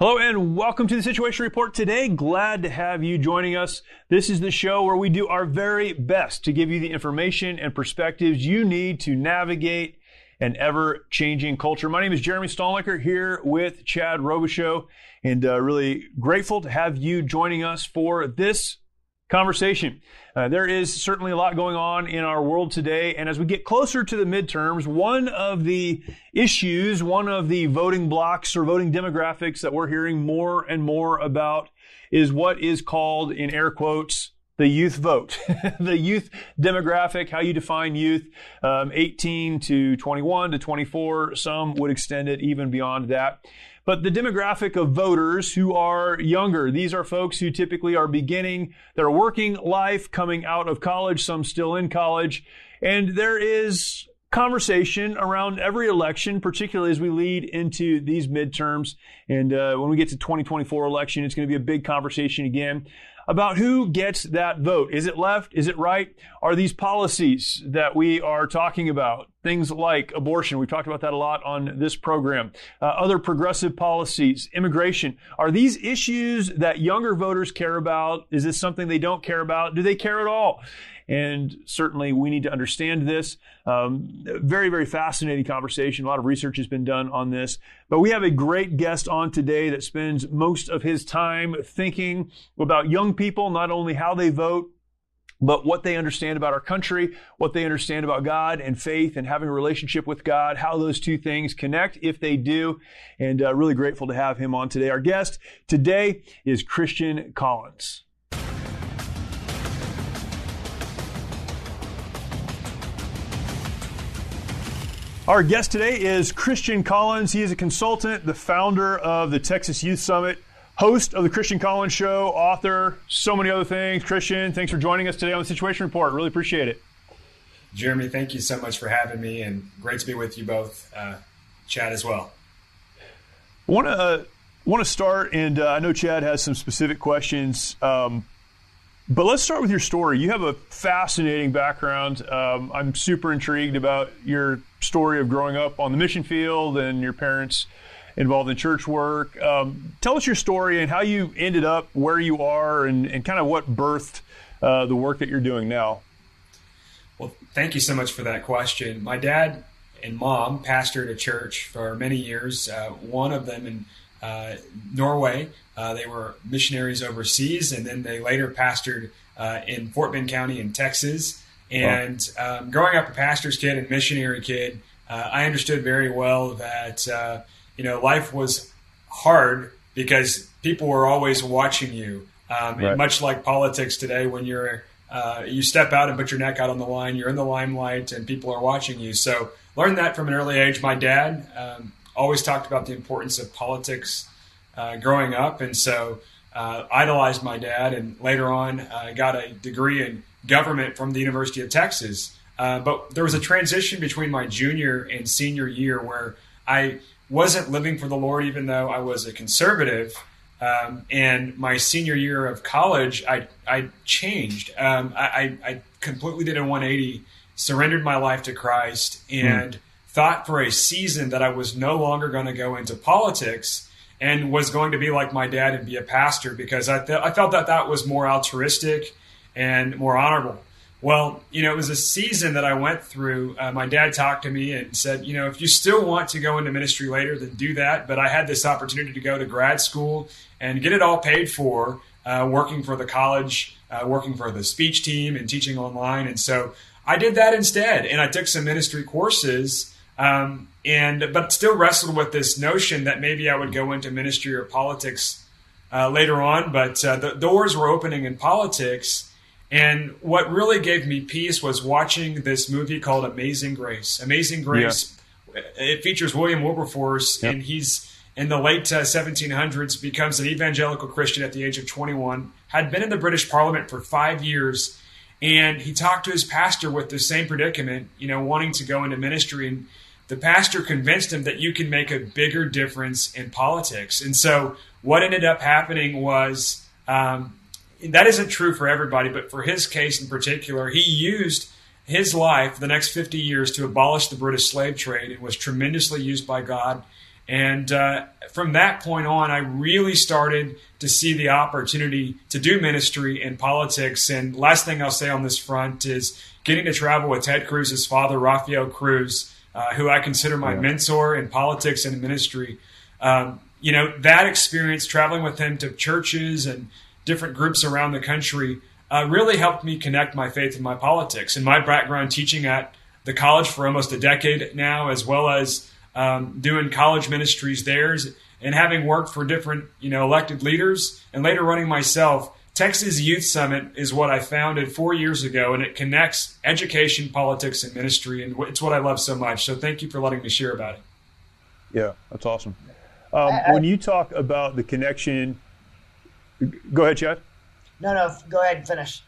Hello and welcome to the Situation Report today. Glad to have you joining us. This is the show where we do our very best to give you the information and perspectives you need to navigate an ever changing culture. My name is Jeremy Stalnecker here with Chad Robichaux and uh, really grateful to have you joining us for this conversation. Uh, there is certainly a lot going on in our world today. And as we get closer to the midterms, one of the issues, one of the voting blocks or voting demographics that we're hearing more and more about is what is called, in air quotes, the youth vote, the youth demographic, how you define youth, um, 18 to 21 to 24. Some would extend it even beyond that. But the demographic of voters who are younger, these are folks who typically are beginning their working life, coming out of college, some still in college. And there is conversation around every election, particularly as we lead into these midterms. And uh, when we get to 2024 election, it's going to be a big conversation again about who gets that vote. Is it left? Is it right? Are these policies that we are talking about? Things like abortion. We've talked about that a lot on this program. Uh, other progressive policies, immigration. Are these issues that younger voters care about? Is this something they don't care about? Do they care at all? And certainly we need to understand this. Um, very, very fascinating conversation. A lot of research has been done on this. But we have a great guest on today that spends most of his time thinking about young people, not only how they vote, but what they understand about our country, what they understand about God and faith and having a relationship with God, how those two things connect if they do. And uh, really grateful to have him on today. Our guest today is Christian Collins. Our guest today is Christian Collins. He is a consultant, the founder of the Texas Youth Summit, host of the Christian Collins Show, author, so many other things. Christian, thanks for joining us today on the Situation Report. Really appreciate it. Jeremy, thank you so much for having me, and great to be with you both, uh, Chad as well. I want to uh, want to start, and uh, I know Chad has some specific questions. Um, but let's start with your story. You have a fascinating background. Um, I'm super intrigued about your story of growing up on the mission field and your parents involved in church work. Um, tell us your story and how you ended up where you are and, and kind of what birthed uh, the work that you're doing now. Well, thank you so much for that question. My dad and mom pastored a church for many years, uh, one of them in uh, Norway. Uh, they were missionaries overseas, and then they later pastored uh, in Fort Bend County in Texas. And um, growing up a pastor's kid and missionary kid, uh, I understood very well that uh, you know life was hard because people were always watching you. Um, right. Much like politics today, when you're uh, you step out and put your neck out on the line, you're in the limelight, and people are watching you. So learned that from an early age. My dad um, always talked about the importance of politics uh, growing up, and so uh, idolized my dad. And later on, I uh, got a degree in government from the University of Texas. Uh, but there was a transition between my junior and senior year where I wasn't living for the Lord, even though I was a conservative. Um, and my senior year of college, I, I changed. Um, I, I, completely did a 180, surrendered my life to Christ, and mm. thought for a season that I was no longer going to go into politics and was going to be like my dad and be a pastor because I, th- I felt that that was more altruistic and more honorable. Well, you know, it was a season that I went through. Uh, my dad talked to me and said, you know, if you still want to go into ministry later, then do that. But I had this opportunity to go to grad school and get it all paid for, uh, working for the college, uh, working for the speech team, and teaching online. And so I did that instead. And I took some ministry courses, um, and but still wrestled with this notion that maybe I would go into ministry or politics uh, later on. But uh, the doors were opening in politics and what really gave me peace was watching this movie called Amazing Grace. Amazing Grace. Yeah. It features William Wilberforce, yep. and he's in the late uh, 1700s, becomes an evangelical Christian at the age of 21, had been in the British Parliament for five years, and he talked to his pastor with the same predicament, you know, wanting to go into ministry. And the pastor convinced him that you can make a bigger difference in politics. And so what ended up happening was um, that isn't true for everybody, but for his case in particular, he used his life, the next 50 years, to abolish the British slave trade and was tremendously used by God. And uh, from that point on, I really started to see the opportunity to do ministry in politics. And last thing I'll say on this front is getting to travel with Ted Cruz's father, Rafael Cruz, uh, who I consider my yeah. mentor in politics and ministry. Um, you know, that experience traveling with him to churches and different groups around the country uh, really helped me connect my faith and my politics. And my background teaching at the college for almost a decade now, as well as um, doing college ministries there, and having worked for different, you know, elected leaders, and later running myself. Texas Youth Summit is what I founded four years ago, and it connects education, politics, and ministry, and it's what I love so much. So thank you for letting me share about it. Yeah, that's awesome. Um, when you talk about the connection, go ahead, Chad. No, no, go ahead and finish.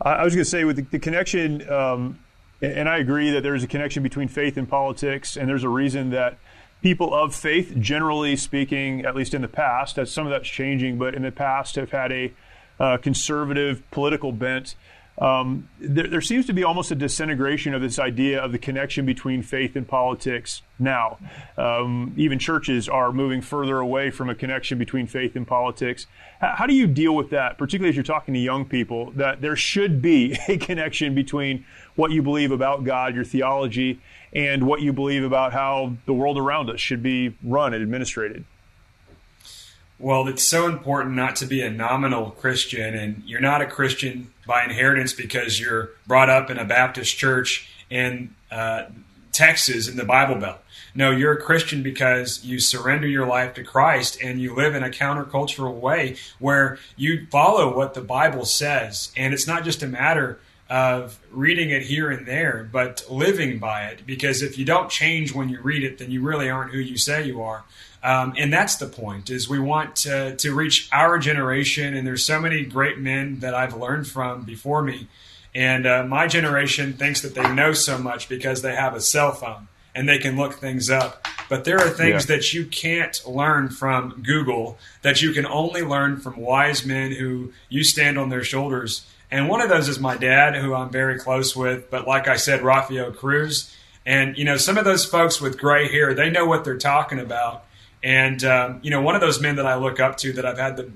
I was going to say with the, the connection, um, and I agree that there's a connection between faith and politics, and there's a reason that people of faith, generally speaking, at least in the past, as some of that's changing, but in the past have had a uh, conservative political bent um, there, there, seems to be almost a disintegration of this idea of the connection between faith and politics now. Um, even churches are moving further away from a connection between faith and politics. How, how do you deal with that, particularly as you're talking to young people, that there should be a connection between what you believe about God, your theology, and what you believe about how the world around us should be run and administrated? Well, it's so important not to be a nominal Christian, and you're not a Christian by inheritance because you're brought up in a Baptist church in uh, Texas in the Bible Belt. No, you're a Christian because you surrender your life to Christ and you live in a countercultural way where you follow what the Bible says. And it's not just a matter of reading it here and there, but living by it. Because if you don't change when you read it, then you really aren't who you say you are. Um, and that's the point is we want to, to reach our generation and there's so many great men that i've learned from before me. And uh, my generation thinks that they know so much because they have a cell phone and they can look things up. But there are things yeah. that you can't learn from google that you can only learn from wise men who you stand on their shoulders. And one of those is my dad who i'm very close with but like i said rafael cruz. And you know some of those folks with gray hair they know what they're talking about and um, you know, one of those men that I look up to that I've had the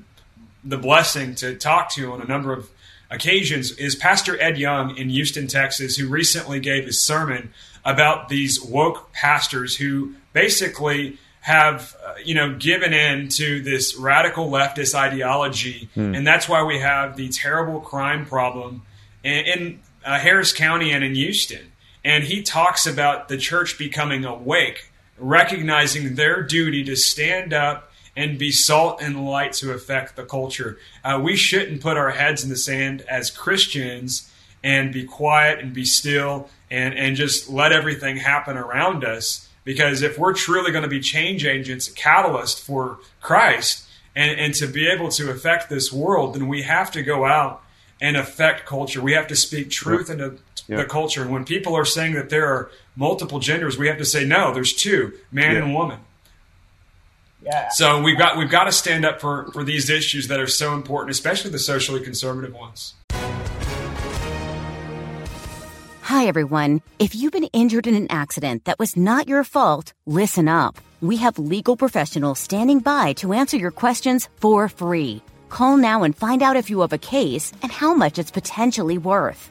the blessing to talk to on a number of occasions is Pastor Ed Young in Houston, Texas, who recently gave his sermon about these woke pastors who basically have uh, you know given in to this radical leftist ideology, hmm. and that's why we have the terrible crime problem in, in uh, Harris County and in Houston. And he talks about the church becoming awake recognizing their duty to stand up and be salt and light to affect the culture. Uh, we shouldn't put our heads in the sand as Christians and be quiet and be still and, and just let everything happen around us. Because if we're truly going to be change agents, a catalyst for Christ, and, and to be able to affect this world, then we have to go out and affect culture. We have to speak truth into yep. the culture. And when people are saying that there are multiple genders, we have to say no. There's two, man yep. and woman. Yeah. So we've got we've got to stand up for for these issues that are so important, especially the socially conservative ones. Hi everyone. If you've been injured in an accident that was not your fault, listen up. We have legal professionals standing by to answer your questions for free. Call now and find out if you have a case and how much it's potentially worth.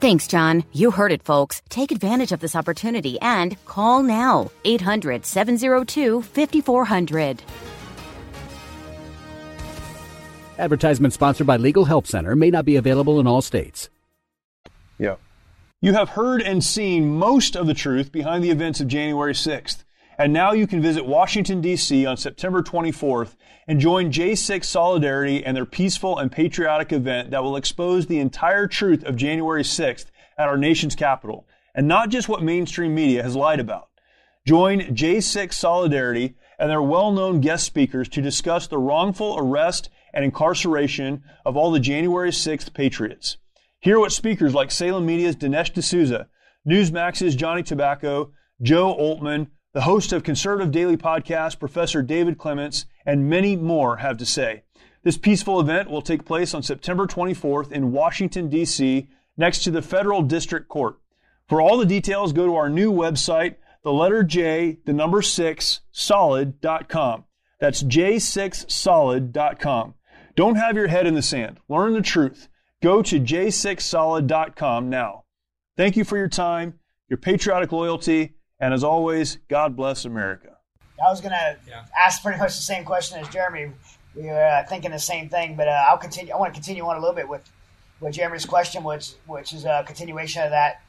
Thanks, John. You heard it, folks. Take advantage of this opportunity and call now 800 702 5400. Advertisement sponsored by Legal Help Center may not be available in all states. Yeah. You have heard and seen most of the truth behind the events of January 6th. And now you can visit Washington, D.C. on September 24th and join J6 Solidarity and their peaceful and patriotic event that will expose the entire truth of January 6th at our nation's capital, and not just what mainstream media has lied about. Join J6 Solidarity and their well known guest speakers to discuss the wrongful arrest and incarceration of all the January 6th patriots. Hear what speakers like Salem Media's Dinesh D'Souza, Newsmax's Johnny Tobacco, Joe Oltmann, the host of Conservative Daily Podcast, Professor David Clements, and many more have to say. This peaceful event will take place on September 24th in Washington, D.C., next to the Federal District Court. For all the details, go to our new website, the letter J, the number 6, solid.com. That's j6solid.com. Don't have your head in the sand. Learn the truth. Go to j6solid.com now. Thank you for your time, your patriotic loyalty, and as always, God bless America. I was going to yeah. ask pretty much the same question as Jeremy. We were uh, thinking the same thing, but uh, I'll continue. I want to continue on a little bit with, with Jeremy's question, which which is a continuation of that.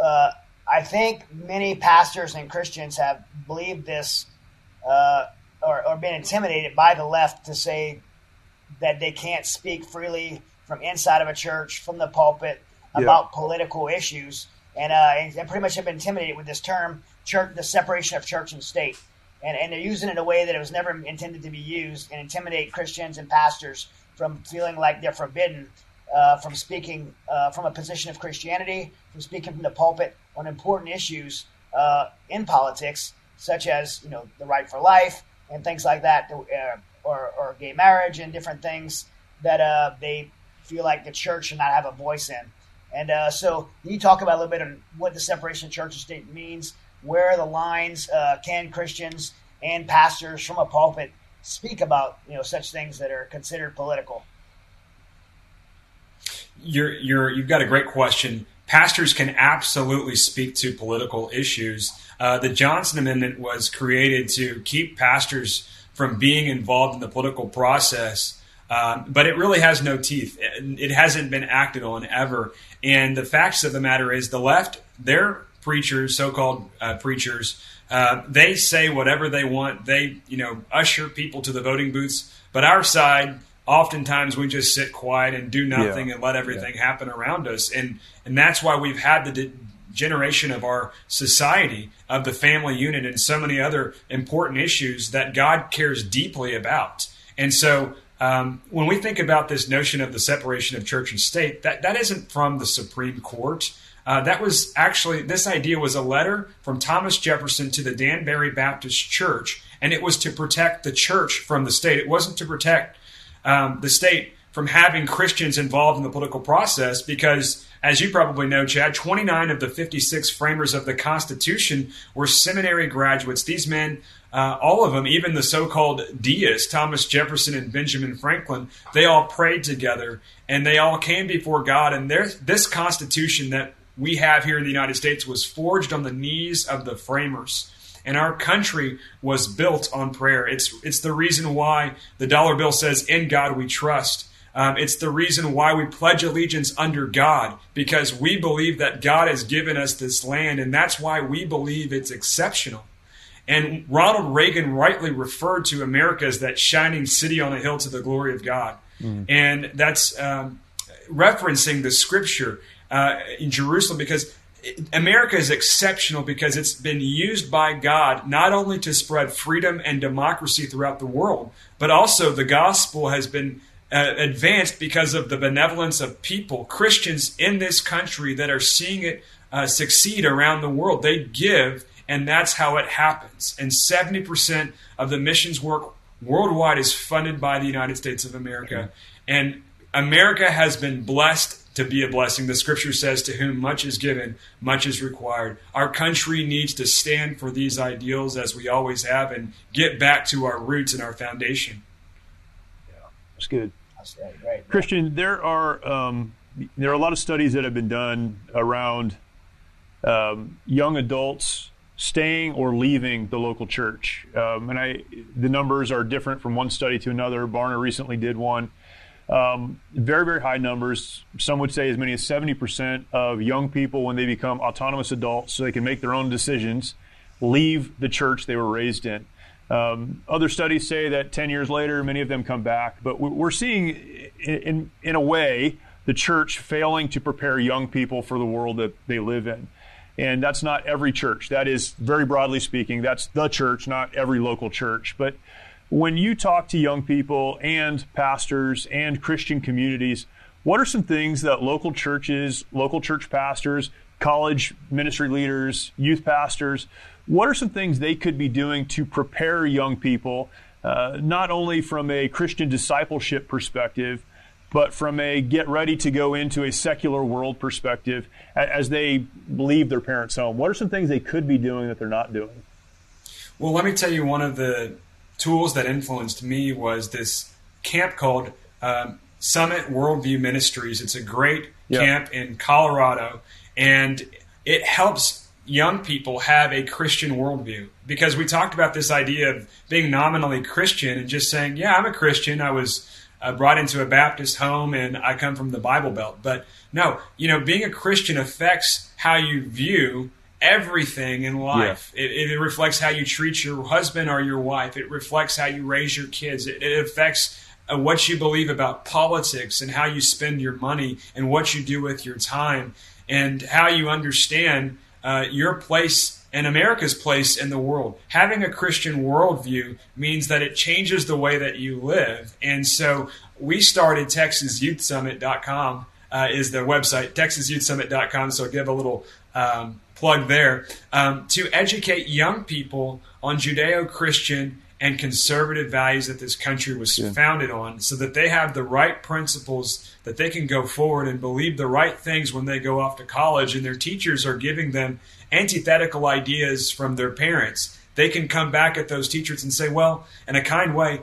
Uh, I think many pastors and Christians have believed this uh, or, or been intimidated by the left to say that they can't speak freely from inside of a church, from the pulpit, about yeah. political issues, and, uh, and pretty much have been intimidated with this term, church, the separation of church and state, and and they're using it in a way that it was never intended to be used, and intimidate Christians and pastors from feeling like they're forbidden uh, from speaking uh, from a position of Christianity, from speaking from the pulpit on important issues uh, in politics, such as you know the right for life and things like that, uh, or, or gay marriage and different things that uh, they feel like the church should not have a voice in. And uh, so, you talk about a little bit on what the separation of church and state means, where are the lines can Christians and pastors from a pulpit speak about you know such things that are considered political you're you're you've got a great question. Pastors can absolutely speak to political issues. Uh, the Johnson Amendment was created to keep pastors from being involved in the political process, um, but it really has no teeth. It, it hasn't been acted on ever. And the facts of the matter is, the left, their preachers, so-called uh, preachers, uh, they say whatever they want. They, you know, usher people to the voting booths. But our side, oftentimes we just sit quiet and do nothing yeah. and let everything yeah. happen around us and and that's why we've had the de- generation of our society of the family unit and so many other important issues that God cares deeply about and so um, when we think about this notion of the separation of church and state that that isn't from the Supreme Court uh, that was actually this idea was a letter from Thomas Jefferson to the Danbury Baptist Church, and it was to protect the church from the state. It wasn't to protect um, the state from having Christians involved in the political process because, as you probably know, Chad, 29 of the 56 framers of the Constitution were seminary graduates. These men, uh, all of them, even the so called deists, Thomas Jefferson and Benjamin Franklin, they all prayed together and they all came before God. And this Constitution that we have here in the United States was forged on the knees of the framers and our country was built on prayer. It's it's the reason why the dollar bill says, "In God we trust." Um, it's the reason why we pledge allegiance under God because we believe that God has given us this land, and that's why we believe it's exceptional. And Ronald Reagan rightly referred to America as that shining city on a hill to the glory of God, mm. and that's um, referencing the scripture uh, in Jerusalem because America is exceptional because it's been used by God not only to spread freedom and democracy throughout the world, but also the gospel has been uh, advanced because of the benevolence of people, Christians in this country that are seeing it uh, succeed around the world. They give, and that's how it happens. And 70% of the missions work worldwide is funded by the United States of America. And America has been blessed to be a blessing. The scripture says, To whom much is given, much is required. Our country needs to stand for these ideals as we always have and get back to our roots and our foundation. Yeah, that's good. That's great. Christian, there are um, there are a lot of studies that have been done around um, young adults staying or leaving the local church. Um, and I, the numbers are different from one study to another. Barna recently did one. Um, very, very high numbers. Some would say as many as 70% of young people, when they become autonomous adults, so they can make their own decisions, leave the church they were raised in. Um, other studies say that 10 years later, many of them come back. But we're seeing, in, in, in a way, the church failing to prepare young people for the world that they live in. And that's not every church. That is, very broadly speaking, that's the church, not every local church. But when you talk to young people and pastors and Christian communities, what are some things that local churches, local church pastors, college ministry leaders, youth pastors, what are some things they could be doing to prepare young people, uh, not only from a Christian discipleship perspective, but from a get ready to go into a secular world perspective as they leave their parents' home? What are some things they could be doing that they're not doing? Well, let me tell you one of the tools that influenced me was this camp called um, Summit Worldview Ministries. It's a great yep. camp in Colorado, and it helps young people have a Christian worldview because we talked about this idea of being nominally Christian and just saying, "Yeah, I'm a Christian. I was." Uh, brought into a Baptist home and I come from the Bible Belt. But no, you know, being a Christian affects how you view everything in life. Yeah. It, it, reflects how you treat your husband or your wife. It reflects how you raise your kids. It, it affects uh, what you believe about politics and how you spend your money and what you do with your time and how you understand uh, your place and America's place in the world. Having a Christian worldview means that it changes the way that you live. And so we started TexasYouthSummit.com uh, is the website, TexasYouthSummit.com. So give a little um, plug there, um, to educate young people on Judeo Christian and conservative values that this country was yeah. founded on so that they have the right principles that they can go forward and believe the right things when they go off to college and their teachers are giving them antithetical ideas from their parents they can come back at those teachers and say well in a kind way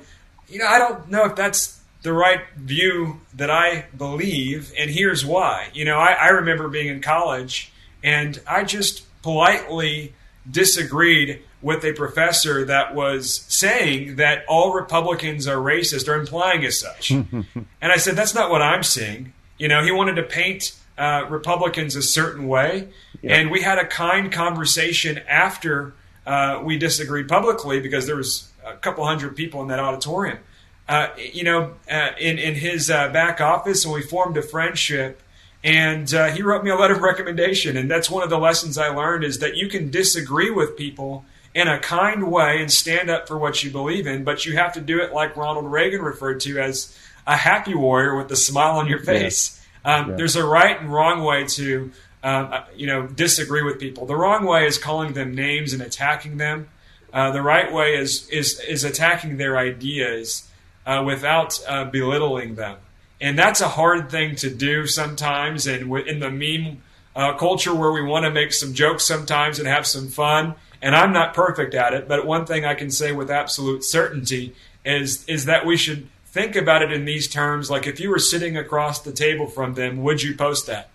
you know i don't know if that's the right view that i believe and here's why you know i, I remember being in college and I just politely disagreed with a professor that was saying that all Republicans are racist or implying as such. and I said, that's not what I'm seeing. You know, he wanted to paint uh, Republicans a certain way. Yeah. And we had a kind conversation after uh, we disagreed publicly because there was a couple hundred people in that auditorium. Uh, you know, uh, in, in his uh, back office, and we formed a friendship and uh, he wrote me a letter of recommendation. And that's one of the lessons i learned is that you can disagree with people in a kind way and stand up for what you believe in but you have to do it like ronald reagan referred to as a happy warrior with a smile on your face. Yeah. Um, yeah. there's a right and wrong way to um, uh, you know disagree with people. The wrong way is calling them names and attacking them. Uh, the right way is is is attacking their ideas uh, without uh, belittling them and that's a hard thing to do sometimes. And in the meme uh, culture where we want to make some jokes sometimes and have some fun, and I'm not perfect at it, but one thing I can say with absolute certainty is is that we should think about it in these terms. Like if you were sitting across the table from them, would you post that?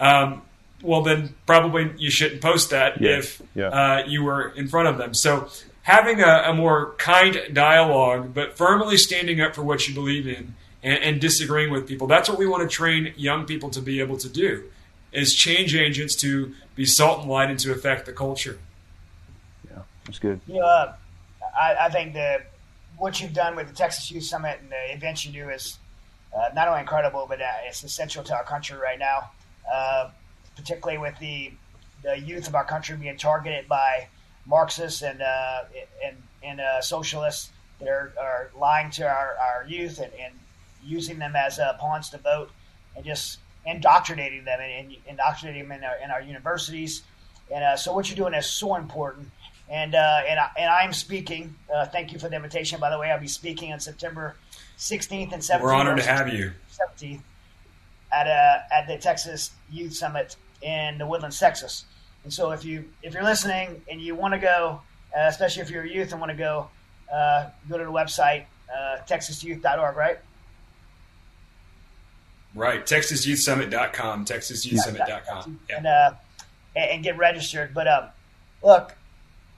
Um, well, then probably you shouldn't post that yeah. if yeah. Uh, you were in front of them. So having a, a more kind dialogue, but firmly standing up for what you believe in and, and disagreeing with people. That's what we want to train young people to be able to do is change agents to be salt and light and to affect the culture. Yeah, that's good. You know, uh, I, I, think that what you've done with the Texas Youth Summit and the events you do is uh, not only incredible, but uh, it's essential to our country right now, uh, particularly with the the youth of our country being targeted by Marxists and uh, and and uh, socialists that are, are lying to our, our youth and, and using them as uh, pawns to vote and just indoctrinating them and, and indoctrinating them in our, in our universities. And uh, so what you're doing is so important. And uh, and I, and I'm speaking. Uh, thank you for the invitation. By the way, I'll be speaking on September 16th and 17th. We're honored to have you. 17th at uh, at the Texas Youth Summit in the Woodlands, Texas. And so if you if you're listening and you want to go, uh, especially if you're a youth and want to go, uh, go to the website uh, texasyouth.org. Right. Right. TexasYouthSummit.com. TexasYouthSummit.com. Yeah. And, uh, and get registered. But um, look,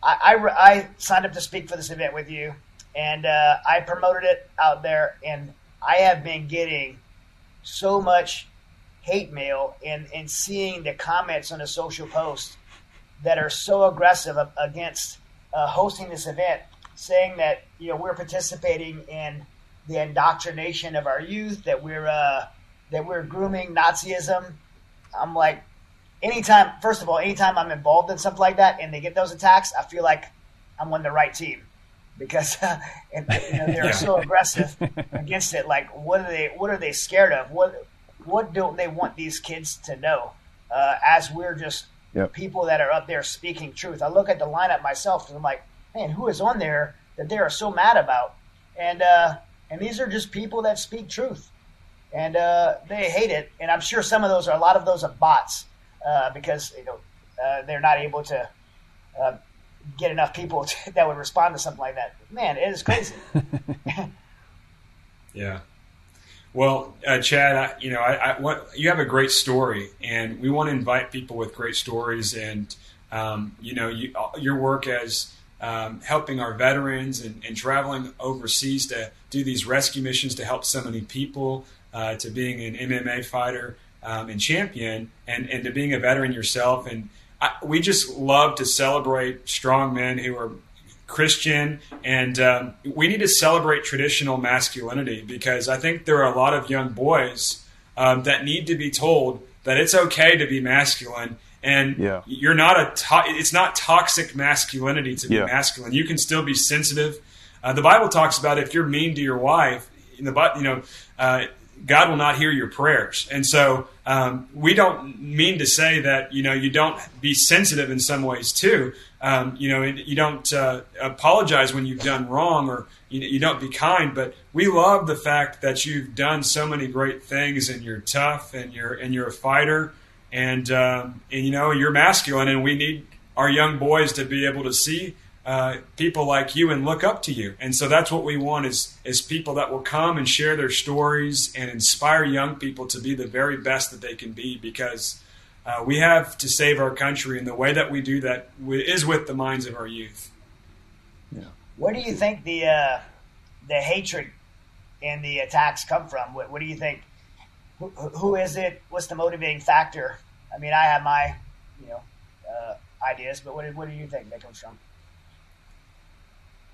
I, I, I, signed up to speak for this event with you, and uh, I promoted it out there, and I have been getting so much hate mail and, and seeing the comments on the social posts that are so aggressive against uh, hosting this event, saying that you know we're participating in the indoctrination of our youth, that we're uh, that we're grooming Nazism. I'm like, anytime, first of all, anytime I'm involved in something like that and they get those attacks, I feel like I'm on the right team because uh, and, you know, they're yeah. so aggressive against it. Like, what are they? What are they scared of? What What don't they want these kids to know? Uh, as we're just yep. people that are up there speaking truth. I look at the lineup myself and I'm like, man, who is on there that they are so mad about? And uh, and these are just people that speak truth, and uh, they hate it. And I'm sure some of those are a lot of those are bots uh, because you know uh, they're not able to uh, get enough people to, that would respond to something like that. Man, it is crazy. yeah. Well, uh, Chad, I, you know, I, I, what, you have a great story, and we want to invite people with great stories. And um, you know, you, your work as um, helping our veterans and, and, traveling overseas to do these rescue missions to help so many people, uh, to being an MMA fighter um, and champion, and, and to being a veteran yourself. And I, we just love to celebrate strong men who are Christian, and um, we need to celebrate traditional masculinity because I think there are a lot of young boys um, that need to be told that it's okay to be masculine and yeah. you're not a to- it's not toxic masculinity to be yeah. masculine you can still be sensitive uh, the bible talks about if you're mean to your wife in the you know uh, god will not hear your prayers. And so um, we don't mean to say that you know you don't be sensitive in some ways too. Um, you know you don't uh, apologize when you've done wrong or you, you don't be kind but we love the fact that you've done so many great things and you're tough and you're and you're a fighter. And um, and you know you're masculine, and we need our young boys to be able to see uh, people like you and look up to you. And so that's what we want is is people that will come and share their stories and inspire young people to be the very best that they can be because. Uh, we have to save our country, and the way that we do that is with the minds of our youth. Yeah. Where do you think the uh, the hatred and the attacks come from? What, what do you think who, who is it? What's the motivating factor? I mean, I have my, you know, uh, ideas, but what, what do you think that comes from?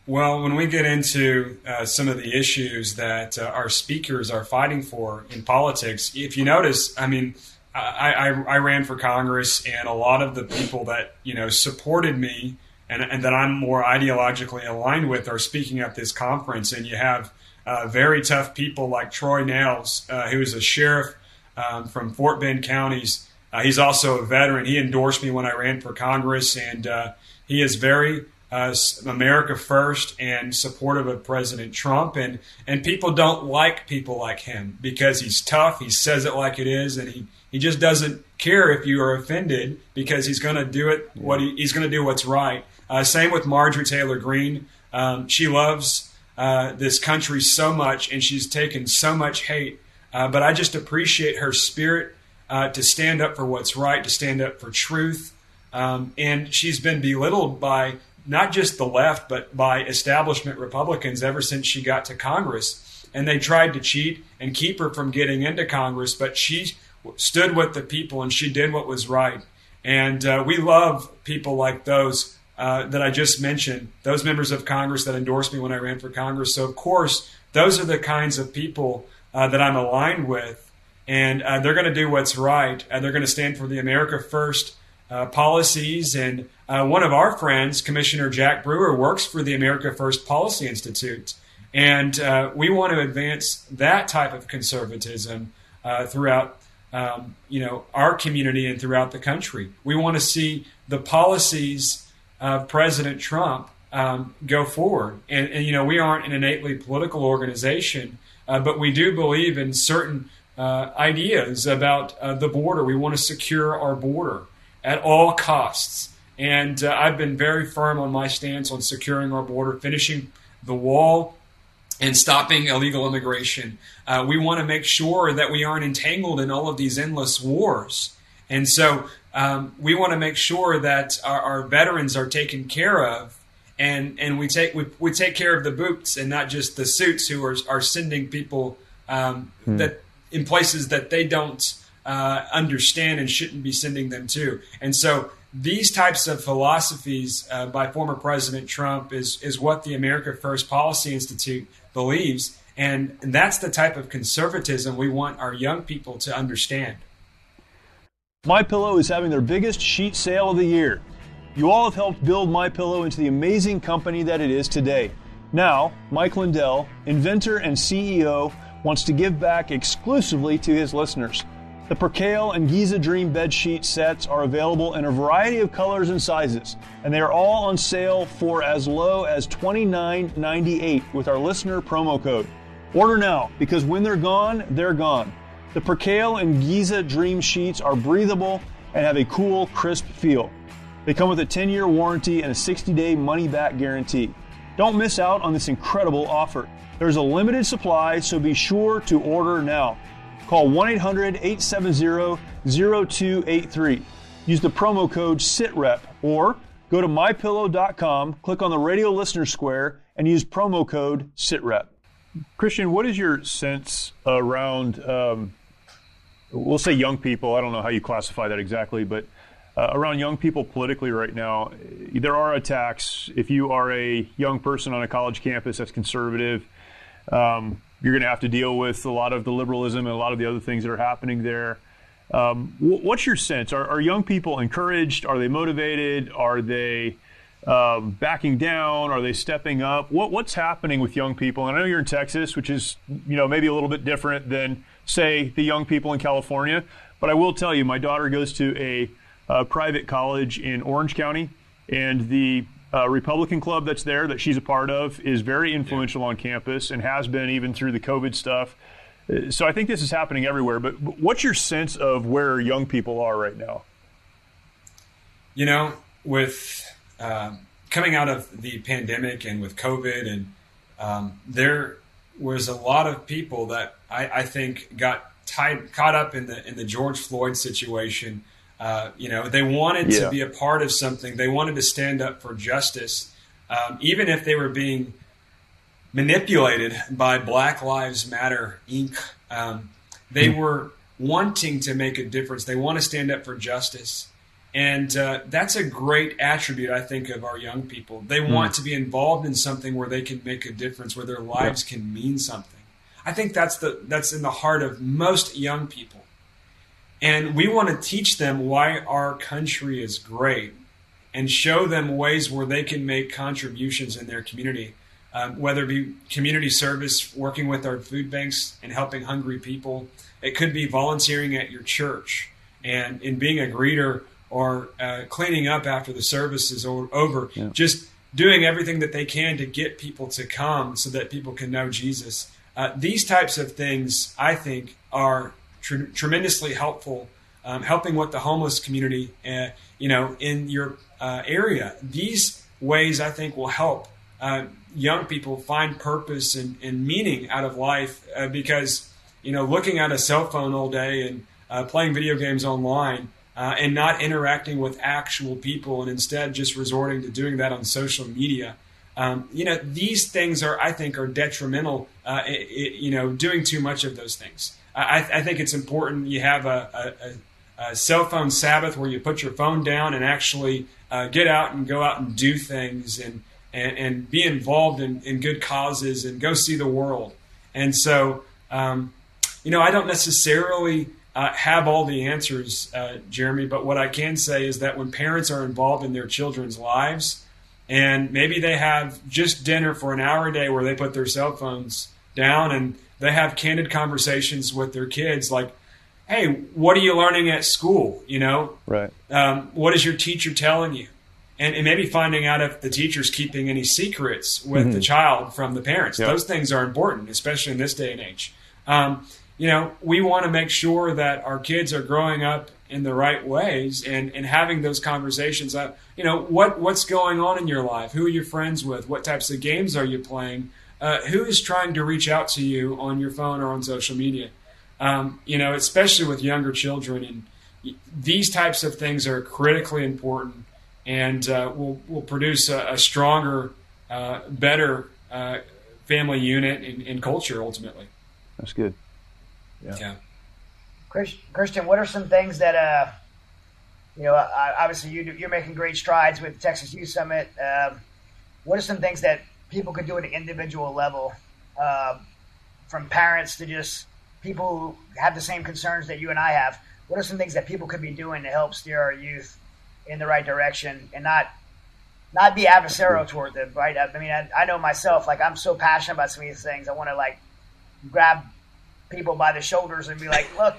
Well, when we get into uh, some of the issues that uh, our speakers are fighting for in politics, if you notice, I mean, I, I, I, ran for Congress, and a lot of the people that you know supported me and, and that I'm more ideologically aligned with are speaking at this conference. And you have uh, very tough people like Troy Nehls, uh, who is a sheriff um, from Fort Bend counties. Uh, he's also a veteran. He endorsed me when I ran for Congress, and uh, he is very uh, America first and supportive of President Trump. And and people don't like people like him because he's tough. He says it like it is, and he he just doesn't care if you are offended because he's going to do it what he, he's going to do what's right. Uh, same with Marjorie Taylor Greene. Um, she loves uh, this country so much, and she's taken so much hate. Uh, but I just appreciate her spirit uh, to stand up for what's right, to stand up for truth. Um, and she's been belittled by not just the left, but by establishment Republicans ever since she got to Congress. And they tried to cheat and keep her from getting into Congress, but she stood with the people and she did what was right. And uh, we love people like those uh, that I just mentioned, those members of Congress that endorsed me when I ran for Congress. So, of course, those are the kinds of people uh, that I'm aligned with, and uh, they're going to do what's right. and they're going to stand for the America First uh, policies. And uh, one of our friends, Commissioner Jack Brewer, works for the America First Policy Institute. And we want to advance that type of conservatism throughout um, you know, our community and throughout the country. We want to see the policies of President Trump um, go forward. And, and, you know, we aren't an innately political organization, uh, but we do believe in certain uh, ideas about uh, the border. We want to secure our border at all costs. And uh, I've been very firm on my stance on securing our border, finishing the wall, and stopping illegal immigration. Uh, we want to make sure that we aren't entangled in all of these endless wars And so um, we want to make sure that our, our, veterans are taken care of, and and we take we, we take care of the boots and not just the suits who are are sending people um, hmm. that in places that they don't uh, understand and shouldn't be sending them to. And so these types of philosophies uh, by former President Trump is is what the America First Policy Institute believes, and that's the type of conservatism we want our young people to understand. My Pillow is having their biggest sheet sale of the year. You all have helped build My Pillow into the amazing company that it is today. Now, Mike Lindell, inventor and CEO, wants to give back exclusively to his listeners. The Percale and Giza Dream bed sheet sets are available in a variety of colors and sizes, and they are all on sale for as low as $29.98 with our listener promo code. Order now because when they're gone, they're gone. The Percale and Giza Dream sheets are breathable and have a cool, crisp feel. They come with a 10 year warranty and a 60 day money back guarantee. Don't miss out on this incredible offer. There's a limited supply, so be sure to order now. Call 1 800 870 0283. Use the promo code SITREP or go to mypillow.com, click on the radio listener square, and use promo code SITREP. Christian, what is your sense around, um, we'll say young people, I don't know how you classify that exactly, but uh, around young people politically right now, there are attacks. If you are a young person on a college campus that's conservative, um, you're going to have to deal with a lot of the liberalism and a lot of the other things that are happening there. Um, what's your sense? Are, are, young people encouraged? Are they motivated? Are they um, backing down? Are they stepping up? What, what's happening with young people? And I know you're in Texas, which is you know maybe a little bit different than say the young people in California. But I will tell you, my daughter goes to a, a private college in Orange County, and the uh, Republican club that's there that she's a part of is very influential yeah. on campus and has been even through the COVID stuff. Uh, so I think this is happening everywhere. But what's your sense of where young people are right now? You know, with uh, coming out of the pandemic and with COVID, and um, there was a lot of people that I, I think got tied, caught up in the in the George Floyd situation uh, you know, they wanted yeah. to be a part of something. They wanted to stand up for justice, um, even if they were being manipulated by Black Lives Matter Inc. Um, they mm. were wanting to make a difference. They want to stand up for justice. And uh, that's a great attribute, I think, of our young people. They mm. want to be involved in something where they can make a difference, where their lives yeah. can mean something. I think that's the that's in the heart of most young people. And we want to teach them why our country is great and show them ways where they can make contributions in their community, um, whether it be community service, working with our food banks and helping hungry people. It could be volunteering at your church and in being a greeter or uh, cleaning up after the service is over. Yeah. Just doing everything that they can to get people to come so that people can know Jesus. Uh, these types of things, I think, are tr- tremendously helpful, um, helping with the homeless community, uh, you know, in your uh, area. These ways, I think, will help uh, young people find purpose and, and, meaning out of life uh, because, you know, looking at a cell phone all day and uh, playing video games online uh, and not interacting with actual people and instead just resorting to doing that on social media. Um, you know, these things are, I think, are detrimental. It, it, you know, doing too much of those things. I, I think it's important you have a, a, a, cell phone Sabbath where you put your phone down and actually uh, get out and go out and do things and and, and be involved in, in, good causes and go see the world. And so, um, you know, I don't necessarily uh, have all the answers, uh, Jeremy, but what I can say is that when parents are involved in their children's lives, and maybe they have just dinner for an hour a day where they put their cell phones down and they have candid conversations with their kids like hey what are you learning at school? You know? Right. Um, what is your teacher telling you? And, and, maybe finding out if the teacher's keeping any secrets with mm-hmm. the child from the parents. Yep. those things are important especially in this day and age. Um, you know we want to make sure that our kids are growing up in the right ways and, and having those conversations you know what what's going on in your life who are you friends with what types of games are you playing uh, who is trying to reach out to you on your phone or on social media. Um, you know, especially with younger children, and these types of things are critically important and uh, will will produce a, a stronger, uh, better uh, family unit and, and, culture ultimately. That's good. Yeah. yeah. Christian, what are some things that uh, you know? Obviously, you, are making great strides with Texas Youth Summit. Um, what are some things that people could do at an individual level, uh, from parents to just people who have the same concerns that you and I have? What are some things that people could be doing to help steer our youth in the right direction and not not be adversarial toward them, right? I mean, I, I know myself, like I'm so passionate about some of these things. I want to like grab people by the shoulders and be like, "Look,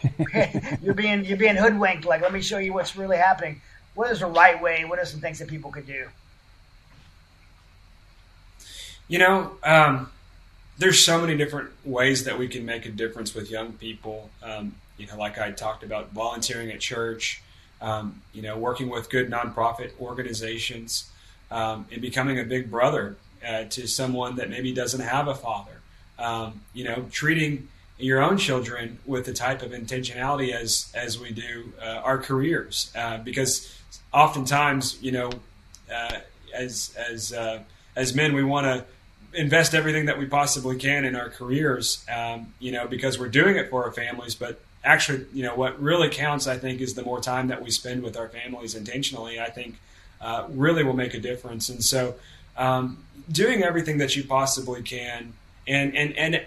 you're being you're being hoodwinked. Like, let me show you what's really happening. What is the right way? What are some things that people could do?" You know, um, there's so many different ways that we can make a difference with young people. Um, you know, like I talked about volunteering at church, um, you know, working with good nonprofit organizations, um, and becoming a big brother uh, to someone that maybe doesn't have a father. Um, you know, treating your own children with the type of intentionality as as we do uh, our careers, uh, because oftentimes, you know, uh, as as uh, as men, we want to invest everything that we possibly can in our careers, um, you know, because we're doing it for our families, but actually, you know, what really counts, I think, is the more time that we spend with our families intentionally. I think uh, really will make a difference. And so, um, doing everything that you possibly can, and and and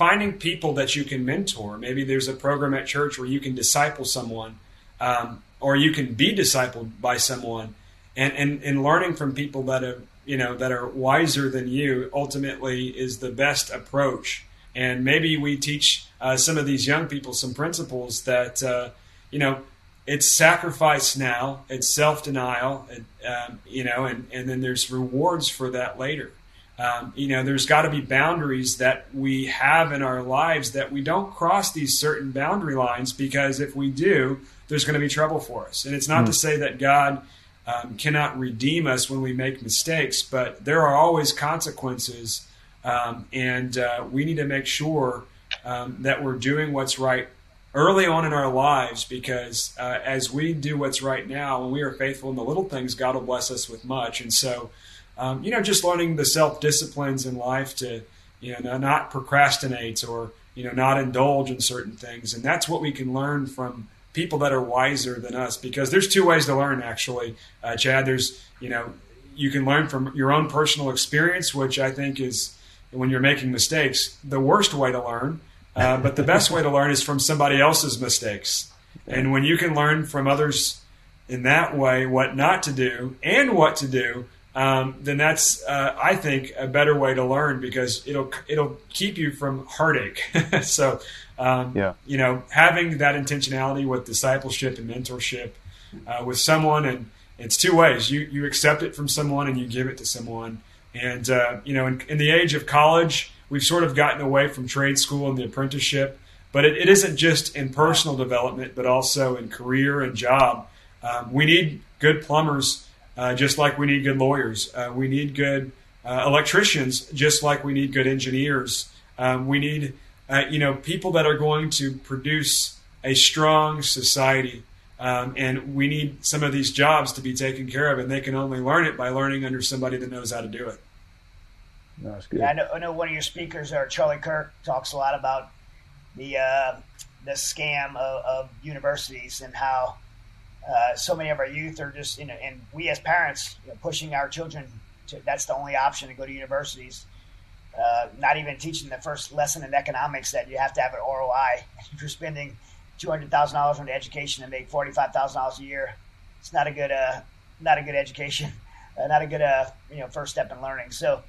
finding people that you can mentor. Maybe there's a program at church where you can disciple someone, um, or you can be discipled by someone, and and and learning from people that are you know that are wiser than you ultimately is the best approach. And maybe we teach uh, some of these young people some principles that uh, you know it's sacrifice now it's self-denial um, you know and, and then there's rewards for that later um, you know there's got to be boundaries that we have in our lives that we don't cross these certain boundary lines because if we do there's going to be trouble for us and it's not mm. to say that god um, cannot redeem us when we make mistakes but there are always consequences um, and uh, we need to make sure um, that we're doing what's right early on in our lives because uh, as we do what's right now, when we are faithful in the little things, God will bless us with much. And so, um, you know, just learning the self disciplines in life to, you know, not procrastinate or, you know, not indulge in certain things. And that's what we can learn from people that are wiser than us because there's two ways to learn, actually, uh, Chad. There's, you know, you can learn from your own personal experience, which I think is when you're making mistakes, the worst way to learn. Uh, but the best way to learn is from somebody else's mistakes. And when you can learn from others in that way what not to do and what to do, um, then that's uh, I think a better way to learn because it'll it'll keep you from heartache. so, um, yeah. you know, having that intentionality with discipleship and mentorship uh, with someone, and it's two ways: you you accept it from someone and you give it to someone. And, uh, you know, in, in, the age of college, we've sort of gotten away from trade school and the apprenticeship. But it, it isn't just in personal development, but also in career and job. Um, we need good plumbers, uh, just like we need good lawyers. Uh, we need good uh, electricians, just like we need good engineers. Um, we need, uh, you know, people that are going to produce a strong society um, and we need some of these jobs to be taken care of, and they can only learn it by learning under somebody that knows how to do it. That's good. Yeah, I know, I know one of your speakers, or Charlie Kirk, talks a lot about the uh, the scam of, of, universities and how uh, so many of our youth are just, you know, and we as parents you know, pushing our children to that's the only option to go to universities. Uh, not even teaching the first lesson in economics that you have to have an ROI. If you're spending two hundred thousand dollars on education and make forty five thousand dollars a year. It's not a good uh, not a good education, uh, not a good uh, you know first step in learning. So,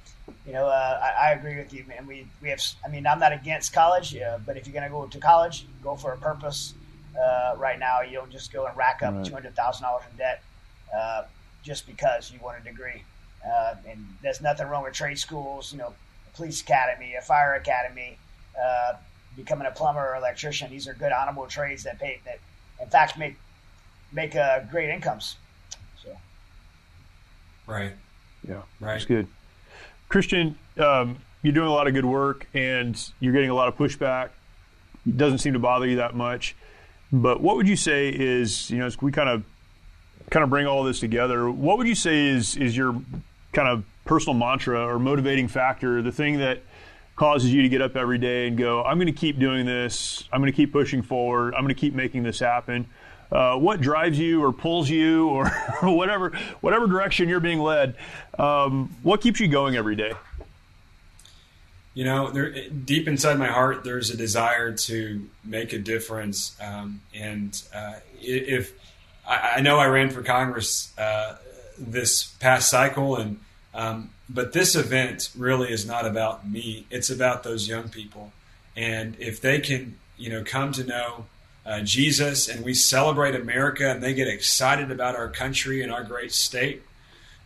you know, I, I, agree with you, man. We we have. I mean, I'm not against college, but if you're going to go to college, go for a purpose. Uh, right now, you don't just go and rack up right. two hundred thousand dollars in debt uh, just because you want a degree. Uh, and there's nothing wrong with trade schools. You know, a police academy, a fire academy. Uh, becoming a plumber or electrician. These are good honorable trades that pay that, in fact, make make uh, great incomes. So, right, yeah, right, that's good. Christian, um, you're doing a lot of good work, and you're getting a lot of pushback. It doesn't seem to bother you that much. But what would you say is, you know, as we kind of kind of bring all this together, what would you say is is your kind of personal mantra or motivating factor, the thing that causes you to get up every day and go, I'm going to keep doing this. I'm going to keep pushing forward. I'm going to keep making this happen. Uh, what drives you or pulls you or whatever whatever direction you're being led? Um, what keeps you going every day? You know, there, deep inside my heart, there's a desire to make a difference. Um, and uh, if I, I, know I ran for Congress uh, this past cycle, and um, but this event really is not about me. It's about those young people, and if they can, you know, come to know uh, Jesus, and we celebrate America, and they get excited about our country and our great state.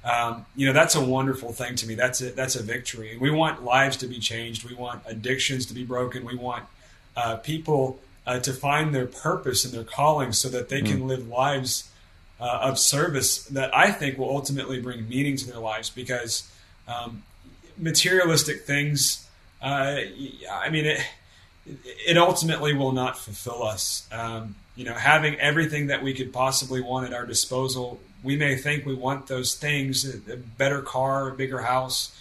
Um, you know that's a wonderful thing to me. That's a, that's a victory. We want lives to be changed. We want addictions to be broken. We want uh, people uh, to find their purpose and their calling, so that they mm. can live lives uh, of service that I think will ultimately bring meaning to their lives. Because um, materialistic things, uh, I mean it it ultimately will not fulfill us. Um, you know, having everything that we could possibly want at our disposal, we may think we want those things a better car, a bigger house.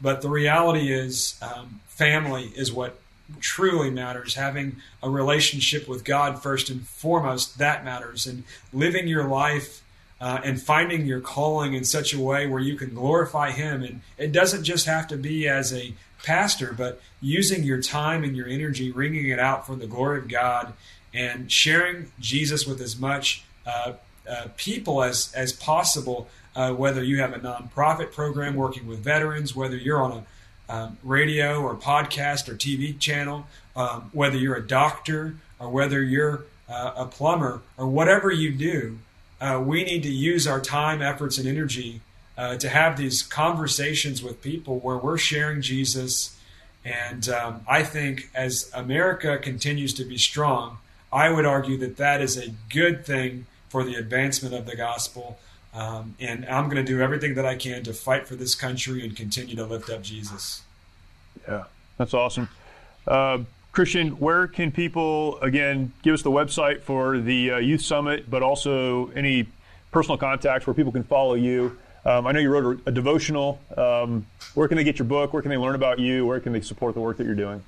But the reality is, um, family is what truly matters. Having a relationship with God first and foremost, that matters. And living your life uh, and finding your calling in such a way where you can glorify Him. And it doesn't just have to be as a pastor, but using your time and your energy, wringing it out for the glory of God, and sharing Jesus with as much uh, uh, people as as possible. Uh, whether you have a nonprofit program working with veterans, whether you're on a um, radio or podcast or TV channel, um, whether you're a doctor or whether you're uh, a plumber or whatever you do, uh, we need to use our time, efforts, and energy uh, to have these conversations with people where we're sharing Jesus. And um, I think as America continues to be strong, I would argue that that is a good thing for the advancement of the gospel. Um, and I'm going to do everything that I can to fight for this country and continue to lift up Jesus. Yeah, that's awesome. Uh, Christian, where can people, again, give us the website for the uh, Youth Summit, but also any personal contacts where people can follow you um, I know you wrote a, a devotional. Um, where can they get your book? Where can they learn about you? Where can they support the work that you're doing?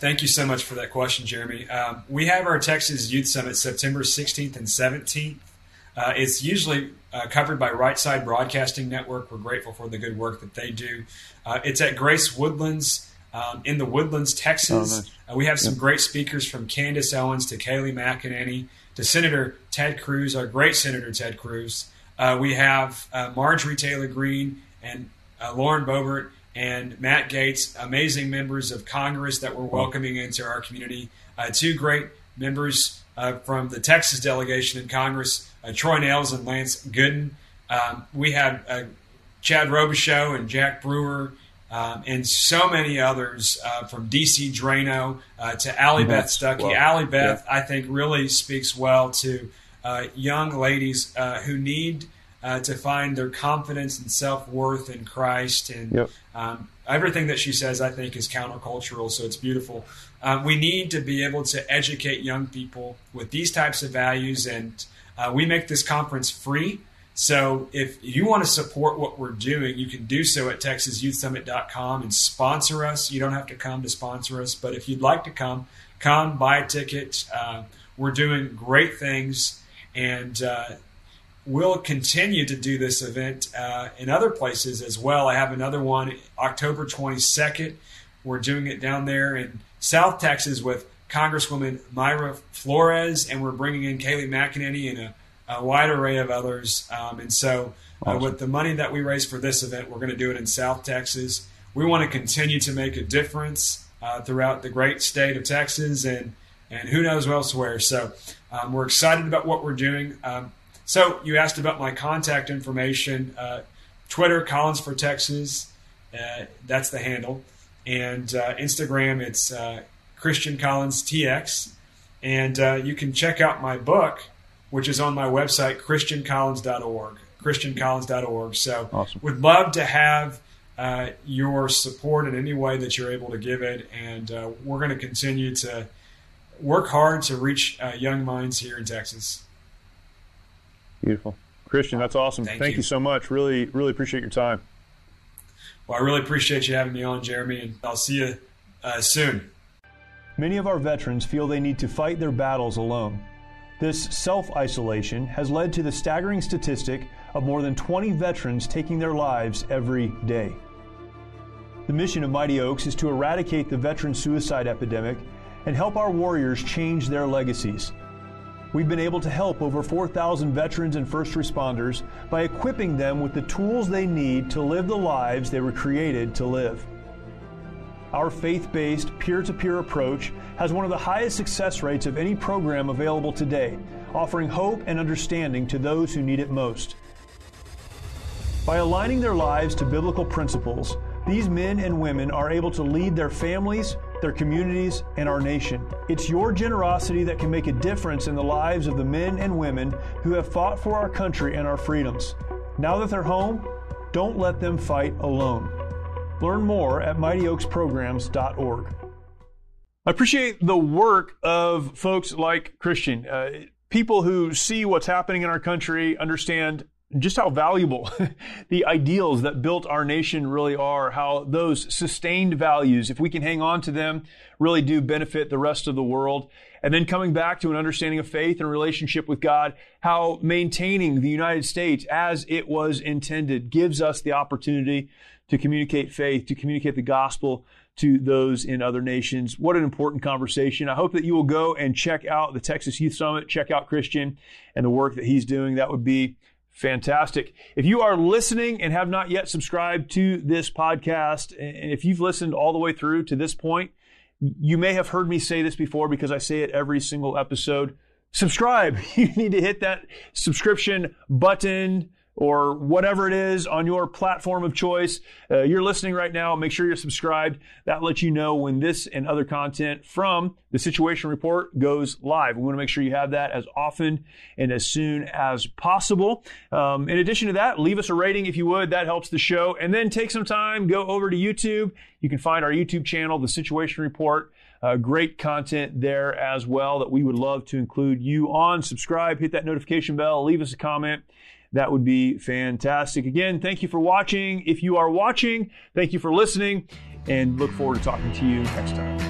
Thank you so much for that question, Jeremy. Um, we have our Texas Youth Summit September 16th and 17th. Uh, it's usually uh, covered by Right Side Broadcasting Network. We're grateful for the good work that they do. Uh, it's at Grace Woodlands um, in the Woodlands, Texas. Oh, nice. Uh, we have some great speakers from Candace Owens to Kayleigh McEnany to Senator Ted Cruz, our great Senator Ted Cruz. Uh, we have uh, Marjorie Taylor Greene and uh, Lauren Boebert and Matt Gaetz, amazing members of Congress that we're welcoming into our community. Uh, two great members uh, from the Texas delegation in Congress, uh, Troy Nehls and Lance Gooden. Um, we have Chad Robichaux and Jack Brewer. Um, and so many others uh, from DC Draino uh, to Allie Beth Stuckey. Well, Allie Beth, yeah. I think, really speaks well to uh, young ladies uh, who need uh, to find their confidence and self worth in Christ. And yep. um, everything that she says, I think, is countercultural. So it's beautiful. Um, we need to be able to educate young people with these types of values. And uh, we make this conference free. So if you want to support what we're doing, you can do so at texasyouthsummit.com and sponsor us. You don't have to come to sponsor us, but if you'd like to come, come buy a ticket. Uh, we're doing great things and uh, we'll continue to do this event uh, in other places as well. I have another one October 22nd. We're doing it down there in South Texas with Congresswoman Mayra Flores, and we're bringing in Kayleigh McEnany and a, a wide array of others. Um, and so, uh, with the money that we raise for this event, we're going to do it in South Texas. We want to continue to make a difference uh, throughout the great state of Texas and and who knows elsewhere. So um, we're excited about what we're doing. Um, so you asked about my contact information. Uh, Twitter, Collins for Texas. Uh, that's the handle. And uh, Instagram, it's uh, Christian Collins TX. And uh, you can check out my book, which is on my website, christiancollins.org. christiancollins.org. So awesome. would love to have uh, your support in any way that you're able to give it. And we're going to continue to work hard to reach uh, young minds here in Texas. Beautiful. Christian, that's awesome. Thank Thank you. you so much. Really, really appreciate your time. Well, I really appreciate you having me on, Jeremy, and I'll see you uh, soon. Many of our veterans feel they need to fight their battles alone. This self isolation has led to the staggering statistic of more than 20 veterans taking their lives every day. The mission of Mighty Oaks is to eradicate the veteran suicide epidemic and help our warriors change their legacies. We've been able to help over 4,000 veterans and first responders by equipping them with the tools they need to live the lives they were created to live. Our faith based, peer to peer approach has one of the highest success rates of any program available today, offering hope and understanding to those who need it most. By aligning their lives to biblical principles, these men and women are able to lead their families, their communities, and our nation. It's your generosity that can make a difference in the lives of the men and women who have fought for our country and our freedoms. Now that they're home, don't let them fight alone. Learn more at mightyoaksprograms.org. I appreciate the work of folks like Christian, uh, people who see what's happening in our country, understand just how valuable the ideals that built our nation really are, how those sustained values, if we can hang on to them, really do benefit the rest of the world. And then coming back to an understanding of faith and relationship with God, how maintaining the United States as it was intended gives us the opportunity to communicate faith, to communicate the gospel to those in other nations. What an important conversation. I hope that you will go and check out the Texas Youth Summit, check out Christian and the work that he's doing. That would be fantastic. If you are listening and have not yet subscribed to this podcast, and if you've listened all the way through to this point, you may have heard me say this before because I say it every single episode. Subscribe. You need to hit that subscription button or whatever it is on your platform of choice. Uh, you're listening right now. Make sure you're subscribed. That lets you know when this and other content from the Situation Report goes live. We want to make sure you have that as often and as soon as possible. Um, in addition to that, leave us a rating if you would. That helps the show. And then take some time, go over to YouTube. You can find our YouTube channel, The Situation Report. Uh, great content there as well that we would love to include you on. Subscribe, hit that notification bell, leave us a comment. That would be fantastic. Again, thank you for watching. If you are watching, thank you for listening and look forward to talking to you next time.